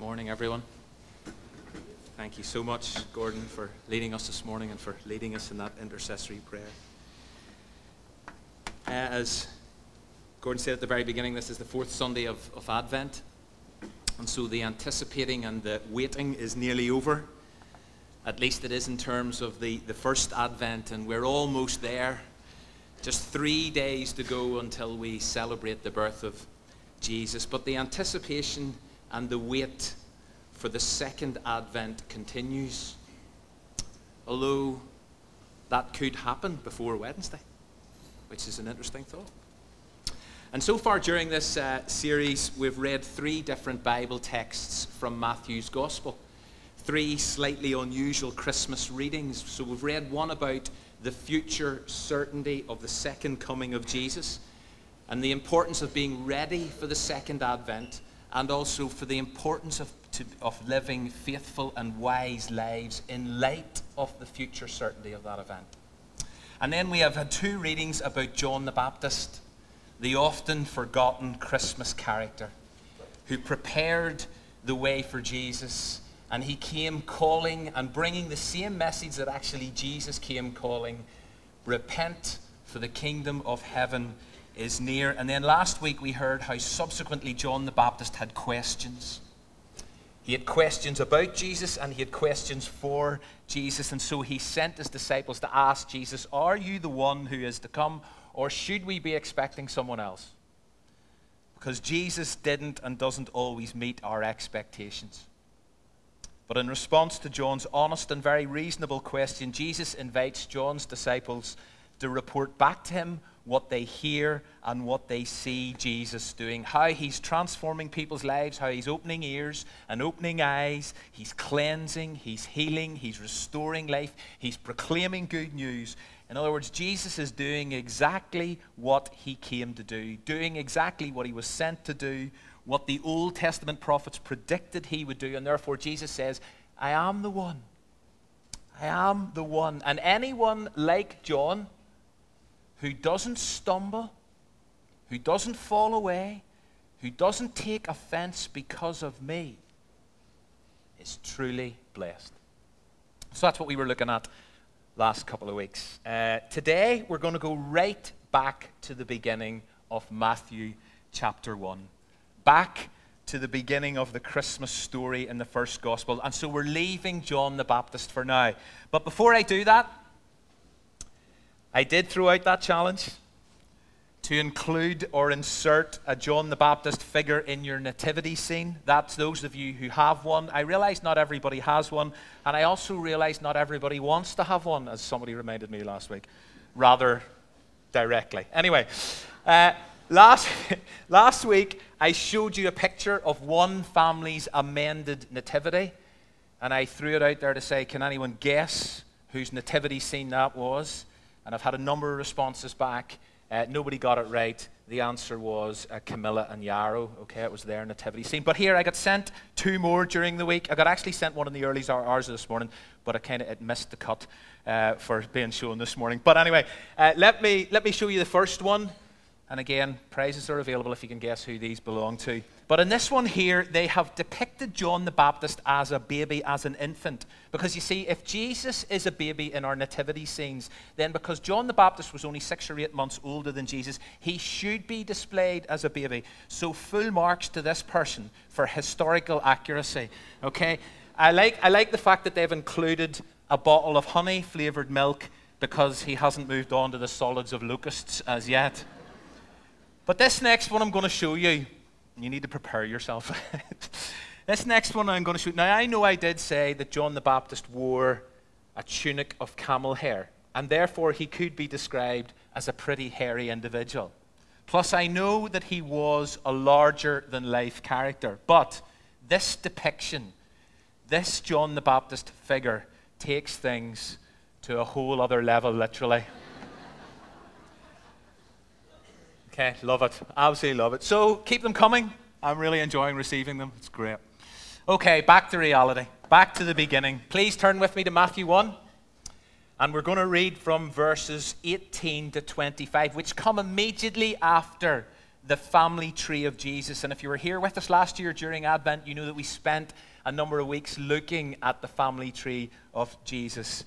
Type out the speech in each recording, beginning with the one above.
Morning, everyone. Thank you so much, Gordon, for leading us this morning and for leading us in that intercessory prayer. Uh, as Gordon said at the very beginning, this is the fourth Sunday of, of Advent. And so the anticipating and the waiting is nearly over. At least it is in terms of the, the first Advent, and we're almost there. Just three days to go until we celebrate the birth of Jesus. But the anticipation and the wait for the second advent continues. Although that could happen before Wednesday, which is an interesting thought. And so far during this uh, series, we've read three different Bible texts from Matthew's Gospel. Three slightly unusual Christmas readings. So we've read one about the future certainty of the second coming of Jesus and the importance of being ready for the second advent and also for the importance of, to, of living faithful and wise lives in light of the future certainty of that event. And then we have had two readings about John the Baptist, the often forgotten Christmas character, who prepared the way for Jesus. And he came calling and bringing the same message that actually Jesus came calling repent, for the kingdom of heaven is near. And then last week we heard how subsequently John the Baptist had questions. He had questions about Jesus and he had questions for Jesus. And so he sent his disciples to ask Jesus, Are you the one who is to come, or should we be expecting someone else? Because Jesus didn't and doesn't always meet our expectations. But in response to John's honest and very reasonable question, Jesus invites John's disciples to report back to him what they hear and what they see Jesus doing. How he's transforming people's lives, how he's opening ears and opening eyes, he's cleansing, he's healing, he's restoring life, he's proclaiming good news. In other words, Jesus is doing exactly what he came to do, doing exactly what he was sent to do, what the Old Testament prophets predicted he would do. And therefore, Jesus says, I am the one. I am the one. And anyone like John, who doesn't stumble, who doesn't fall away, who doesn't take offense because of me, is truly blessed. So that's what we were looking at last couple of weeks. Uh, today, we're going to go right back to the beginning of Matthew chapter 1. Back to the beginning of the Christmas story in the first gospel. And so we're leaving John the Baptist for now. But before I do that, I did throw out that challenge to include or insert a John the Baptist figure in your nativity scene. That's those of you who have one. I realize not everybody has one, and I also realize not everybody wants to have one, as somebody reminded me last week, rather directly. Anyway, uh, last, last week I showed you a picture of one family's amended nativity, and I threw it out there to say, can anyone guess whose nativity scene that was? And I've had a number of responses back. Uh, nobody got it right. The answer was uh, Camilla and Yarrow. Okay, it was their nativity scene. But here, I got sent two more during the week. I got actually sent one in the early hours this morning, but I kind of missed the cut uh, for being shown this morning. But anyway, uh, let me let me show you the first one. And again, prizes are available if you can guess who these belong to. But in this one here, they have depicted John the Baptist as a baby, as an infant. Because you see, if Jesus is a baby in our nativity scenes, then because John the Baptist was only six or eight months older than Jesus, he should be displayed as a baby. So full marks to this person for historical accuracy. Okay? I like, I like the fact that they've included a bottle of honey flavored milk because he hasn't moved on to the solids of locusts as yet. But this next one I'm going to show you you need to prepare yourself. this next one I'm going to show. Now, I know I did say that John the Baptist wore a tunic of camel hair, and therefore he could be described as a pretty hairy individual. Plus, I know that he was a larger than life character. But this depiction, this John the Baptist figure, takes things to a whole other level, literally. Okay, love it. Absolutely love it. So keep them coming. I'm really enjoying receiving them. It's great. Okay, back to reality. Back to the beginning. Please turn with me to Matthew 1. And we're going to read from verses 18 to 25, which come immediately after the family tree of Jesus. And if you were here with us last year during Advent, you know that we spent a number of weeks looking at the family tree of Jesus.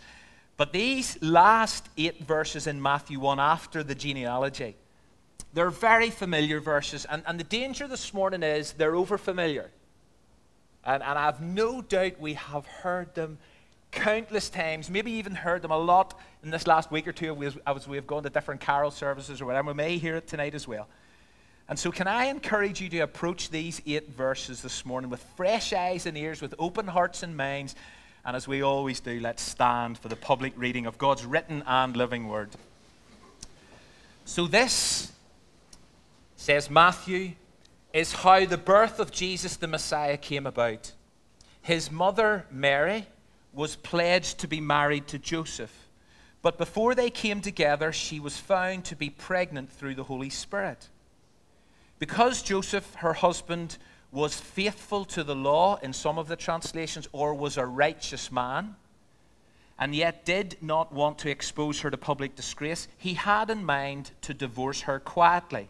But these last eight verses in Matthew 1 after the genealogy, they're very familiar verses. And, and the danger this morning is they're over familiar. And, and I have no doubt we have heard them countless times, maybe even heard them a lot in this last week or two as we have gone to different carol services or whatever. We may hear it tonight as well. And so, can I encourage you to approach these eight verses this morning with fresh eyes and ears, with open hearts and minds? And as we always do, let's stand for the public reading of God's written and living word. So, this, says Matthew, is how the birth of Jesus the Messiah came about. His mother, Mary, was pledged to be married to Joseph. But before they came together, she was found to be pregnant through the Holy Spirit. Because Joseph, her husband, was faithful to the law in some of the translations, or was a righteous man, and yet did not want to expose her to public disgrace, he had in mind to divorce her quietly.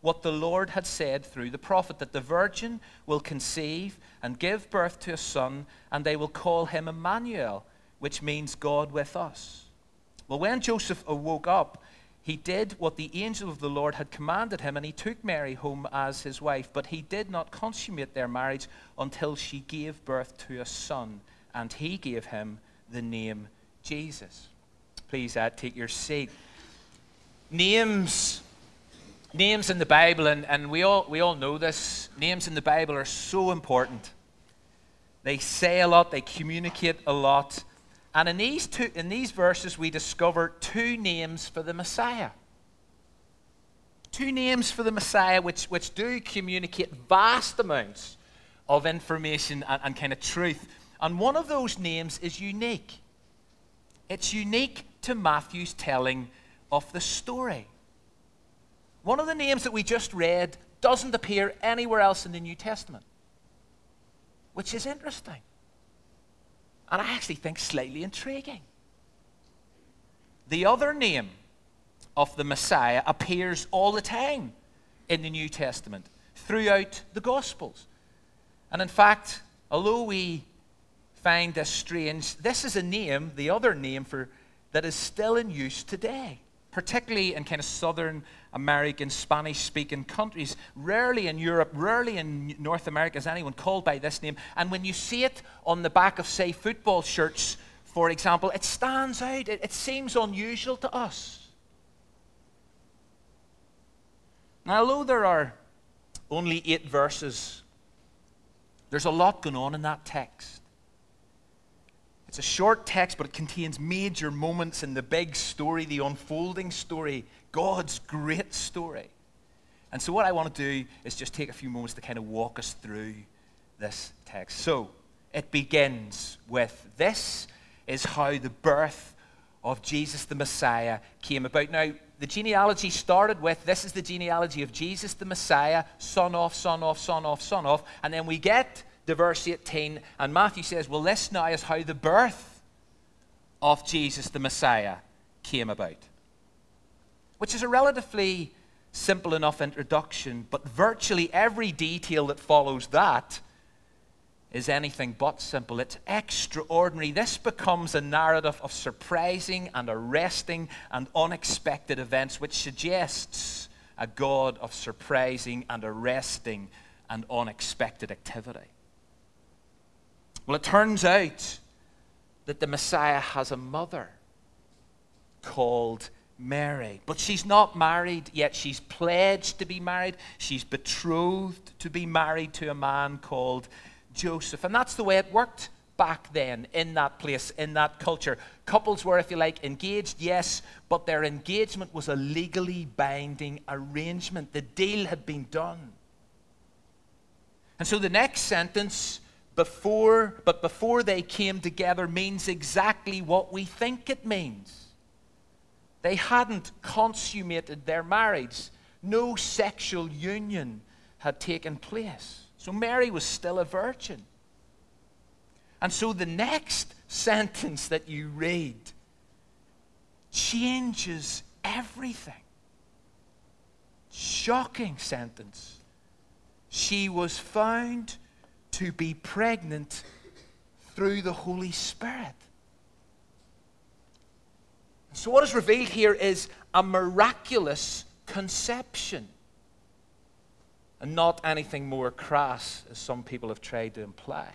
what the Lord had said through the prophet that the virgin will conceive and give birth to a son, and they will call him Emmanuel, which means God with us. Well, when Joseph awoke up, he did what the angel of the Lord had commanded him, and he took Mary home as his wife. But he did not consummate their marriage until she gave birth to a son, and he gave him the name Jesus. Please uh, take your seat. Names. Names in the Bible, and, and we, all, we all know this, names in the Bible are so important. They say a lot, they communicate a lot. And in these, two, in these verses, we discover two names for the Messiah. Two names for the Messiah which, which do communicate vast amounts of information and, and kind of truth. And one of those names is unique. It's unique to Matthew's telling of the story. One of the names that we just read doesn't appear anywhere else in the New Testament, which is interesting and I actually think slightly intriguing. The other name of the Messiah appears all the time in the New Testament, throughout the Gospels. And in fact, although we find this strange, this is a name, the other name for that is still in use today particularly in kind of southern American Spanish speaking countries. Rarely in Europe, rarely in North America is anyone called by this name. And when you see it on the back of, say, football shirts, for example, it stands out. It, it seems unusual to us. Now, although there are only eight verses, there's a lot going on in that text. It's a short text, but it contains major moments in the big story, the unfolding story, God's great story. And so, what I want to do is just take a few moments to kind of walk us through this text. So, it begins with this is how the birth of Jesus the Messiah came about. Now, the genealogy started with this is the genealogy of Jesus the Messiah, son of, son of, son of, son of. And then we get to verse 18, and Matthew says, Well, this now is how the birth of Jesus the Messiah came about. Which is a relatively simple enough introduction, but virtually every detail that follows that is anything but simple. It's extraordinary. This becomes a narrative of surprising and arresting and unexpected events, which suggests a God of surprising and arresting and unexpected activity. Well, it turns out that the Messiah has a mother called Mary. But she's not married yet. She's pledged to be married. She's betrothed to be married to a man called Joseph. And that's the way it worked back then in that place, in that culture. Couples were, if you like, engaged, yes, but their engagement was a legally binding arrangement. The deal had been done. And so the next sentence, before, but before they came together, means exactly what we think it means. They hadn't consummated their marriage, no sexual union had taken place. So Mary was still a virgin. And so the next sentence that you read changes everything. Shocking sentence. She was found to be pregnant through the Holy Spirit. So, what is revealed here is a miraculous conception and not anything more crass, as some people have tried to imply.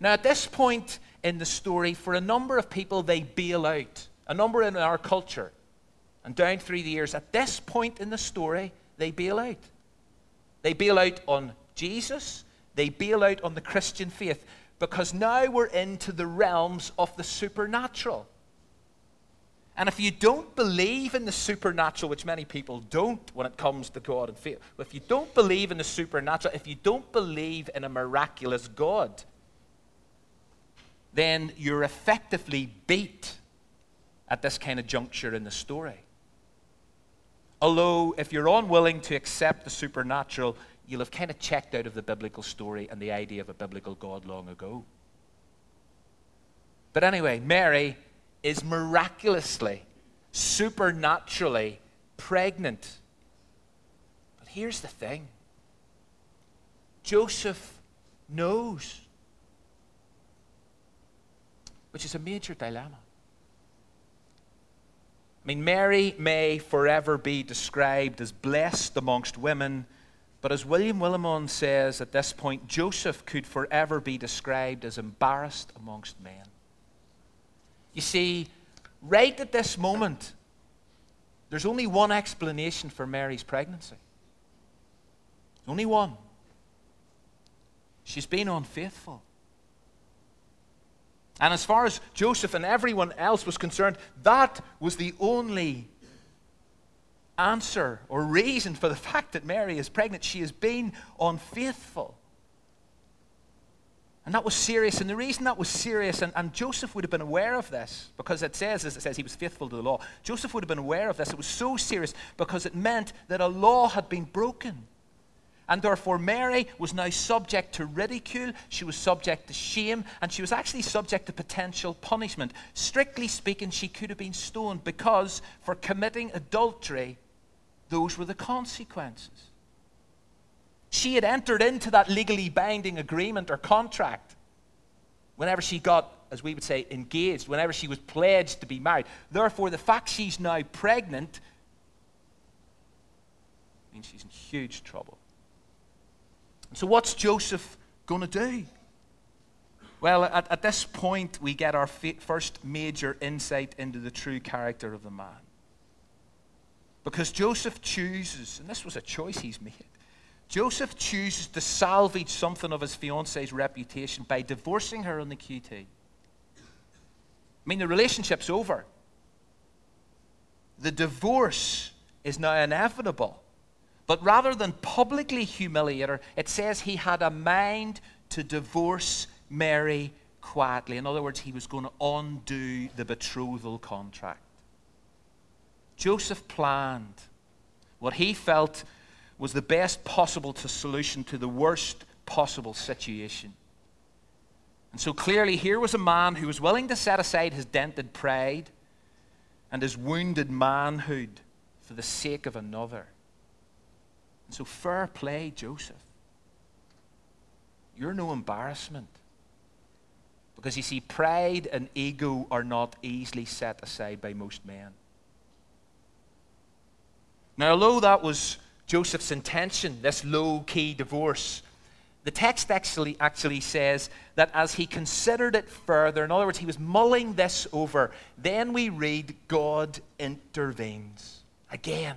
Now, at this point in the story, for a number of people, they bail out. A number in our culture and down through the years, at this point in the story, they bail out. They bail out on Jesus, they bail out on the Christian faith, because now we're into the realms of the supernatural. And if you don't believe in the supernatural, which many people don't when it comes to God and faith, if you don't believe in the supernatural, if you don't believe in a miraculous God, then you're effectively beat at this kind of juncture in the story. Although, if you're unwilling to accept the supernatural, you'll have kind of checked out of the biblical story and the idea of a biblical God long ago. But anyway, Mary is miraculously, supernaturally pregnant. But here's the thing Joseph knows, which is a major dilemma. I mean, Mary may forever be described as blessed amongst women, but as William Willimon says at this point, Joseph could forever be described as embarrassed amongst men. You see, right at this moment, there's only one explanation for Mary's pregnancy. Only one. She's been unfaithful. And as far as Joseph and everyone else was concerned, that was the only answer or reason for the fact that Mary is pregnant. She has been unfaithful. And that was serious. And the reason that was serious, and, and Joseph would have been aware of this, because it says, as it says, he was faithful to the law. Joseph would have been aware of this. It was so serious because it meant that a law had been broken. And therefore, Mary was now subject to ridicule, she was subject to shame, and she was actually subject to potential punishment. Strictly speaking, she could have been stoned because for committing adultery, those were the consequences. She had entered into that legally binding agreement or contract whenever she got, as we would say, engaged, whenever she was pledged to be married. Therefore, the fact she's now pregnant means she's in huge trouble. So, what's Joseph going to do? Well, at, at, this point, we get our first major insight into the true character of the man. Because Joseph chooses, and this was a choice he's made, Joseph chooses to salvage something of his fiance's reputation by divorcing her on the QT. I mean, the relationship's over. The divorce is now inevitable. But rather than publicly humiliate her, it says he had a mind to divorce Mary quietly. In other words, he was going to undo the betrothal contract. Joseph planned what he felt was the best possible to solution to the worst possible situation. And so clearly, here was a man who was willing to set aside his dented pride and his wounded manhood for the sake of another. So, fair play, Joseph. You're no embarrassment. Because you see, pride and ego are not easily set aside by most men. Now, although that was Joseph's intention, this low key divorce. The text actually, actually says that as he considered it further, in other words, he was mulling this over, then we read God intervenes again.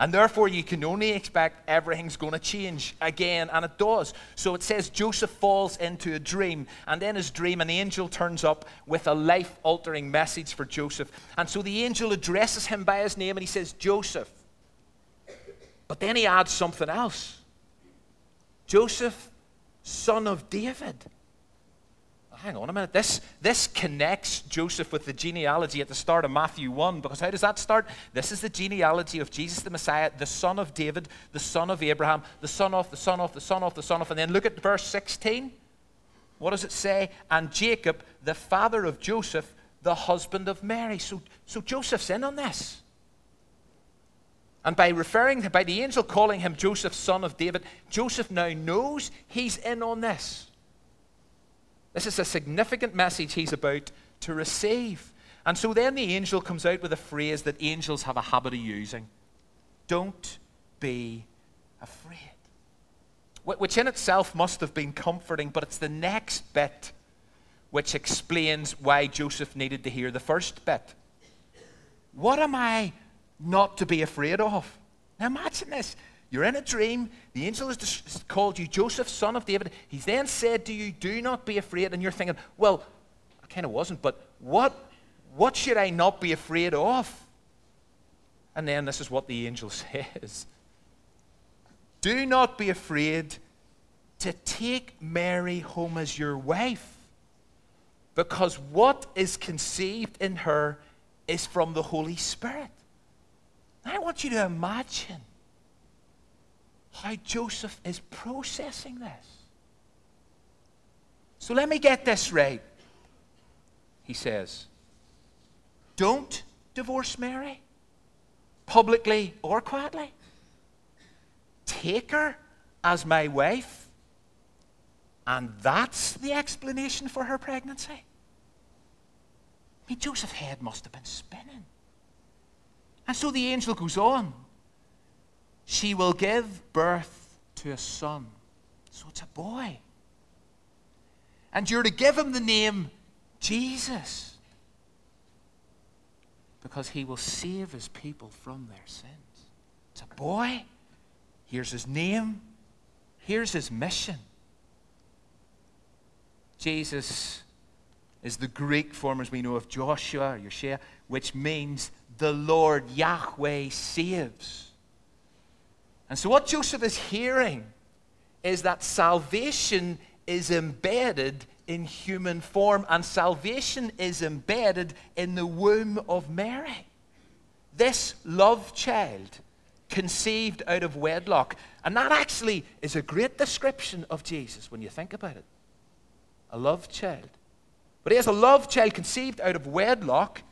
And therefore, you can only expect everything's going to change again, and it does. So it says Joseph falls into a dream, and in his dream, an angel turns up with a life altering message for Joseph. And so the angel addresses him by his name, and he says, Joseph, but then he adds something else. Joseph, son of David. Hang on a minute. This, this connects Joseph with the genealogy at the start of Matthew 1, because how does that start? This is the genealogy of Jesus the Messiah, the son of David, the son of Abraham, the son of, the son of, the son of, the son of. And then look at verse 16. What does it say? And Jacob, the father of Joseph, the husband of Mary. So, so Joseph's in on this. And by referring, by the angel calling him Joseph, son of David, Joseph now knows he's in on this. This is a significant message he's about to receive. And so then the angel comes out with a phrase that angels have a habit of using Don't be afraid. Which in itself must have been comforting, but it's the next bit which explains why Joseph needed to hear the first bit. What am I not to be afraid of. Now imagine this. You're in a dream. The angel has called you Joseph, son of David. He's then said to you, Do not be afraid. And you're thinking, Well, I kind of wasn't, but what, what should I not be afraid of? And then this is what the angel says Do not be afraid to take Mary home as your wife, because what is conceived in her is from the Holy Spirit. I want you to imagine how Joseph is processing this. So let me get this right. He says, Don't divorce Mary, publicly or quietly. Take her as my wife. And that's the explanation for her pregnancy. I mean, Joseph's head must have been spinning. And so the angel goes on. She will give birth to a son. So it's a boy. And you're to give him the name Jesus. Because he will save his people from their sins. It's a boy. Here's his name. Here's his mission. Jesus is the Greek form, as we know, of Joshua Yeshua, which means the Lord Yahweh saves. And so, what Joseph is hearing is that salvation is embedded in human form, and salvation is embedded in the womb of Mary. This love child conceived out of wedlock. And that actually is a great description of Jesus when you think about it. A love child. But he has a love child conceived out of wedlock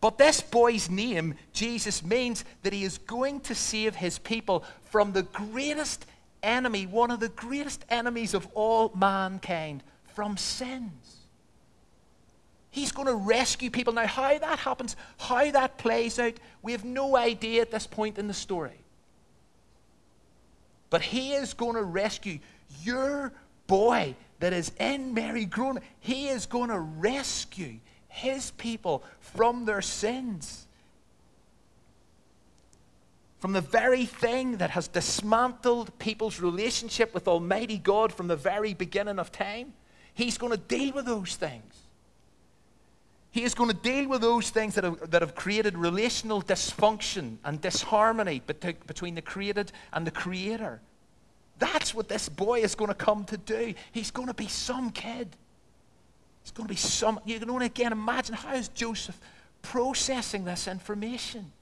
but this boy's name, Jesus, means that he is going to save his people from the greatest enemy, one of the greatest enemies of all mankind, from sins. He's going to rescue people. Now, how that happens, how that plays out, we have no idea at this point in the story. But he is going to rescue your boy that is in Mary grown. He is going to rescue his people from their sins. From the very thing that has dismantled people's relationship with Almighty God from the very beginning of time, He's going to deal with those things. He is going to deal with those things that have, that have created relational dysfunction and disharmony between the created and the Creator. That's what this boy is going to come to do. He's going to be some kid. It's going to be some. You can only again imagine how is Joseph processing this information.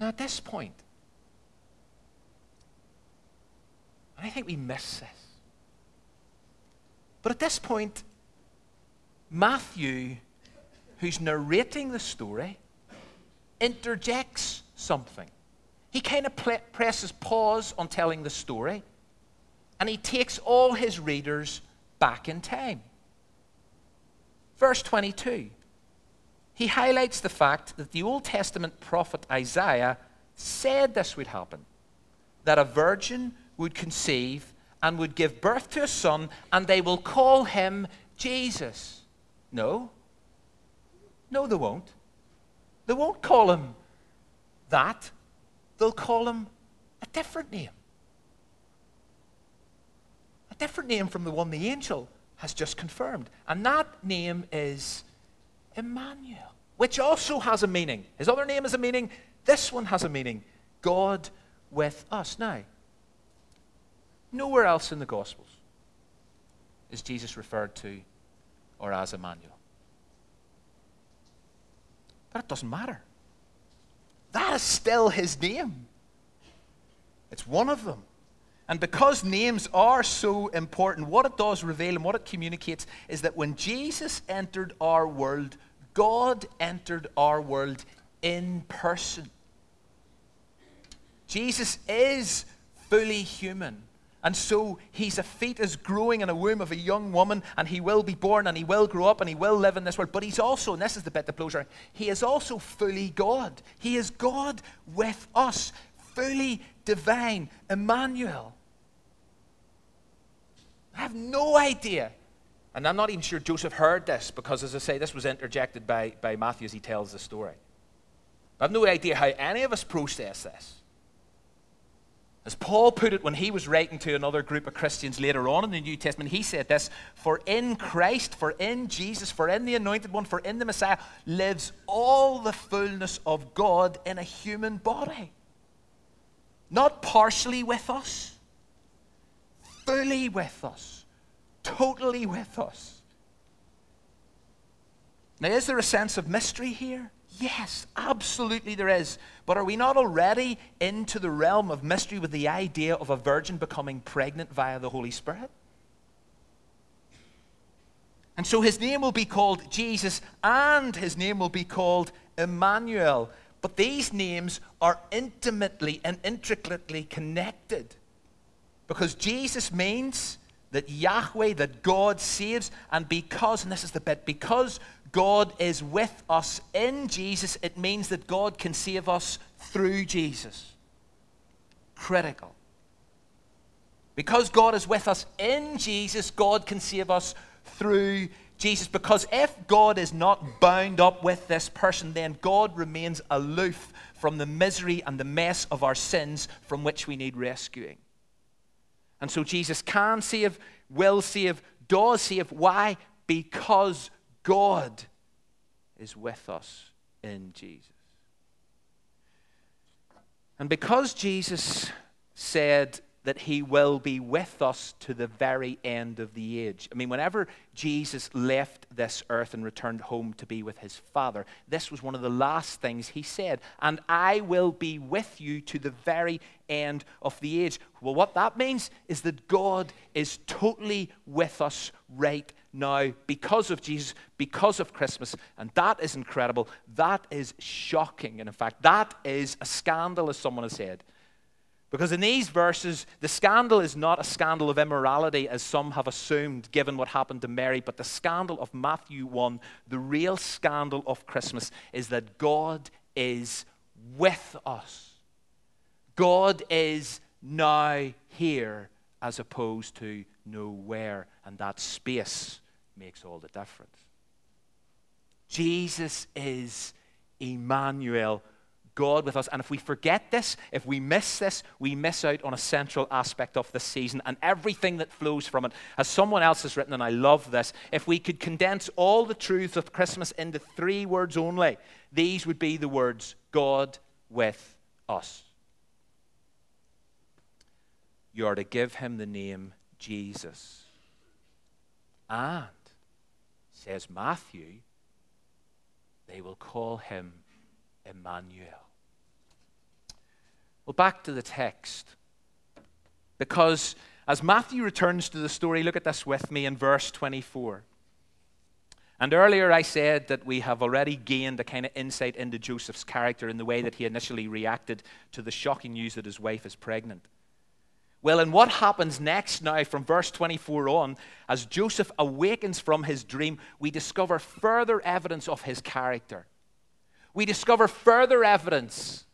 Now, at this point, I think we miss this. But at this point, Matthew, who's narrating the story, interjects something. He kind of presses pause on telling the story and he takes all his readers back in time. Verse 22. He highlights the fact that the Old Testament prophet Isaiah said this would happen that a virgin would conceive and would give birth to a son, and they will call him Jesus. No. No, they won't. They won't call him that. They'll call him a different name different name from the one the angel has just confirmed. And that name is Emmanuel, which also has a meaning. His other name has a meaning. This one has a meaning God with us. Now, nowhere else in the Gospels is Jesus referred to or as Emmanuel. But it doesn't matter. That is still his name. It's one of them. And because names are so important, what it does reveal and what it communicates is that when Jesus entered our world, God entered our world in person. Jesus is fully human. And so he's a fetus growing in a womb of a young woman, and he will be born, and he will grow up, and he will live in this world. But he's also, and this is the bit that blows our, he is also fully God. He is God with us, fully divine, Emmanuel. I have no idea. And I'm not even sure Joseph heard this because, as I say, this was interjected by, by Matthew as he tells the story. I have no idea how any of us process this. As Paul put it when he was writing to another group of Christians later on in the New Testament, he said this For in Christ, for in Jesus, for in the Anointed One, for in the Messiah lives all the fullness of God in a human body. Not partially with us, fully with us, totally with us. Now, is there a sense of mystery here? Yes, absolutely there is. But are we not already into the realm of mystery with the idea of a virgin becoming pregnant via the Holy Spirit? And so his name will be called Jesus and his name will be called Emmanuel. But these names are intimately and intricately connected. Because Jesus means that Yahweh, that God saves, and because, and this is the bit, because God is with us in Jesus, it means that God can save us through Jesus. Critical. Because God is with us in Jesus, God can save us through Jesus. Because if God is not bound up with this person, then God remains aloof from the misery and the mess of our sins from which we need rescuing. And so Jesus can save, will save, does save. Why? Because God is with us in Jesus. And because Jesus said that he will be with us to the very end of the age. I mean, whenever Jesus left this earth and returned home to be with his Father, this was one of the last things he said. And I will be with you to the very end of the age. Well, what that means is that God is totally with us right now because of Jesus, because of Christmas. And that is incredible. That is shocking. And in fact, that is a scandal, as someone has said. Because in these verses, the scandal is not a scandal of immorality, as some have assumed, given what happened to Mary, but the scandal of Matthew 1, the real scandal of Christmas, is that God is with us. God is now here, as opposed to nowhere, and that space makes all the difference. Jesus is Emmanuel God with us. And if we forget this, if we miss this, we miss out on a central aspect of this season and everything that flows from it. As someone else has written, and I love this, if we could condense all the truths of Christmas into three words only, these would be the words God with us. You are to give him the name Jesus. And, says Matthew, they will call him Emmanuel. Well, back to the text. Because as Matthew returns to the story, look at this with me in verse 24. And earlier I said that we have already gained a kind of insight into Joseph's character in the way that he initially reacted to the shocking news that his wife is pregnant. Well, and what happens next now from verse 24 on, as Joseph awakens from his dream, we discover further evidence of his character we discover further evidence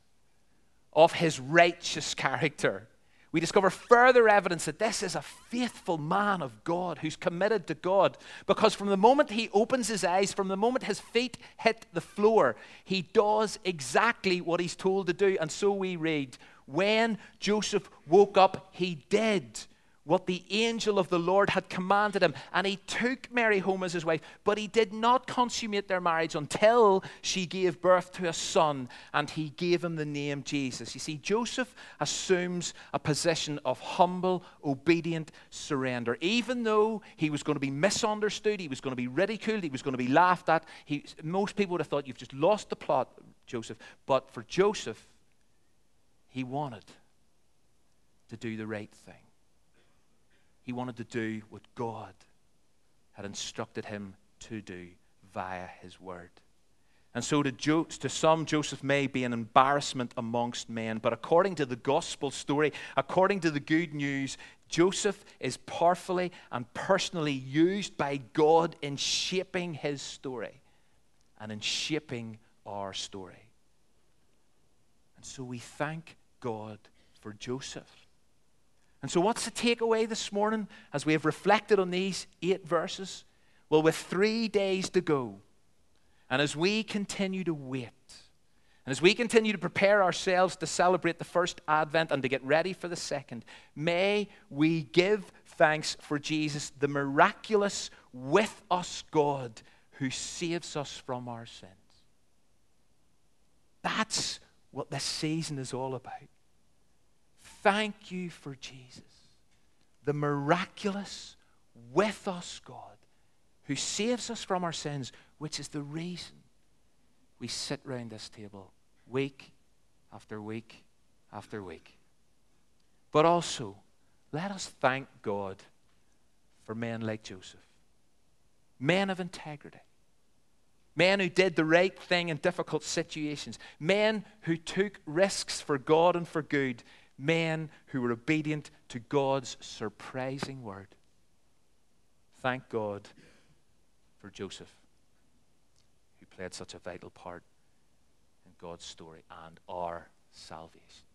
of his righteous character. We discover further evidence that this is a faithful man of God who's committed to God. Because from the moment he opens his eyes, from the moment his feet hit the floor, he does exactly what he's told to do. And so we read when Joseph woke up, he did what the angel of the Lord had commanded him, and he took Mary home as his wife. But he did not consummate their marriage until she gave birth to a son, and he gave him the name Jesus. You see, Joseph assumes a position of humble, obedient surrender. Even though he was going to be misunderstood, he was going to be ridiculed, he was going to be laughed at, he, most people would have thought, You've just lost the plot, Joseph. But for Joseph, he wanted to do the right thing. He wanted to do what God had instructed him to do via his word. And so to, jo- to some, Joseph may be an embarrassment amongst men, but according to the gospel story, according to the good news, Joseph is powerfully and personally used by God in shaping his story and in shaping our story. And so we thank God for Joseph. And so, what's the takeaway this morning as we have reflected on these eight verses? Well, with three days to go, and as we continue to wait, and as we continue to prepare ourselves to celebrate the first Advent and to get ready for the second, may we give thanks for Jesus, the miraculous with us God who saves us from our sins. That's what this season is all about. Thank you for Jesus, the miraculous with us God, who saves us from our sins, which is the reason we sit round this table week after week after week. But also, let us thank God for men like Joseph, men of integrity, men who did the right thing in difficult situations, men who took risks for God and for good, men who were obedient to God's surprising word. Thank God for Joseph, who played such a vital part in God's story and our salvation.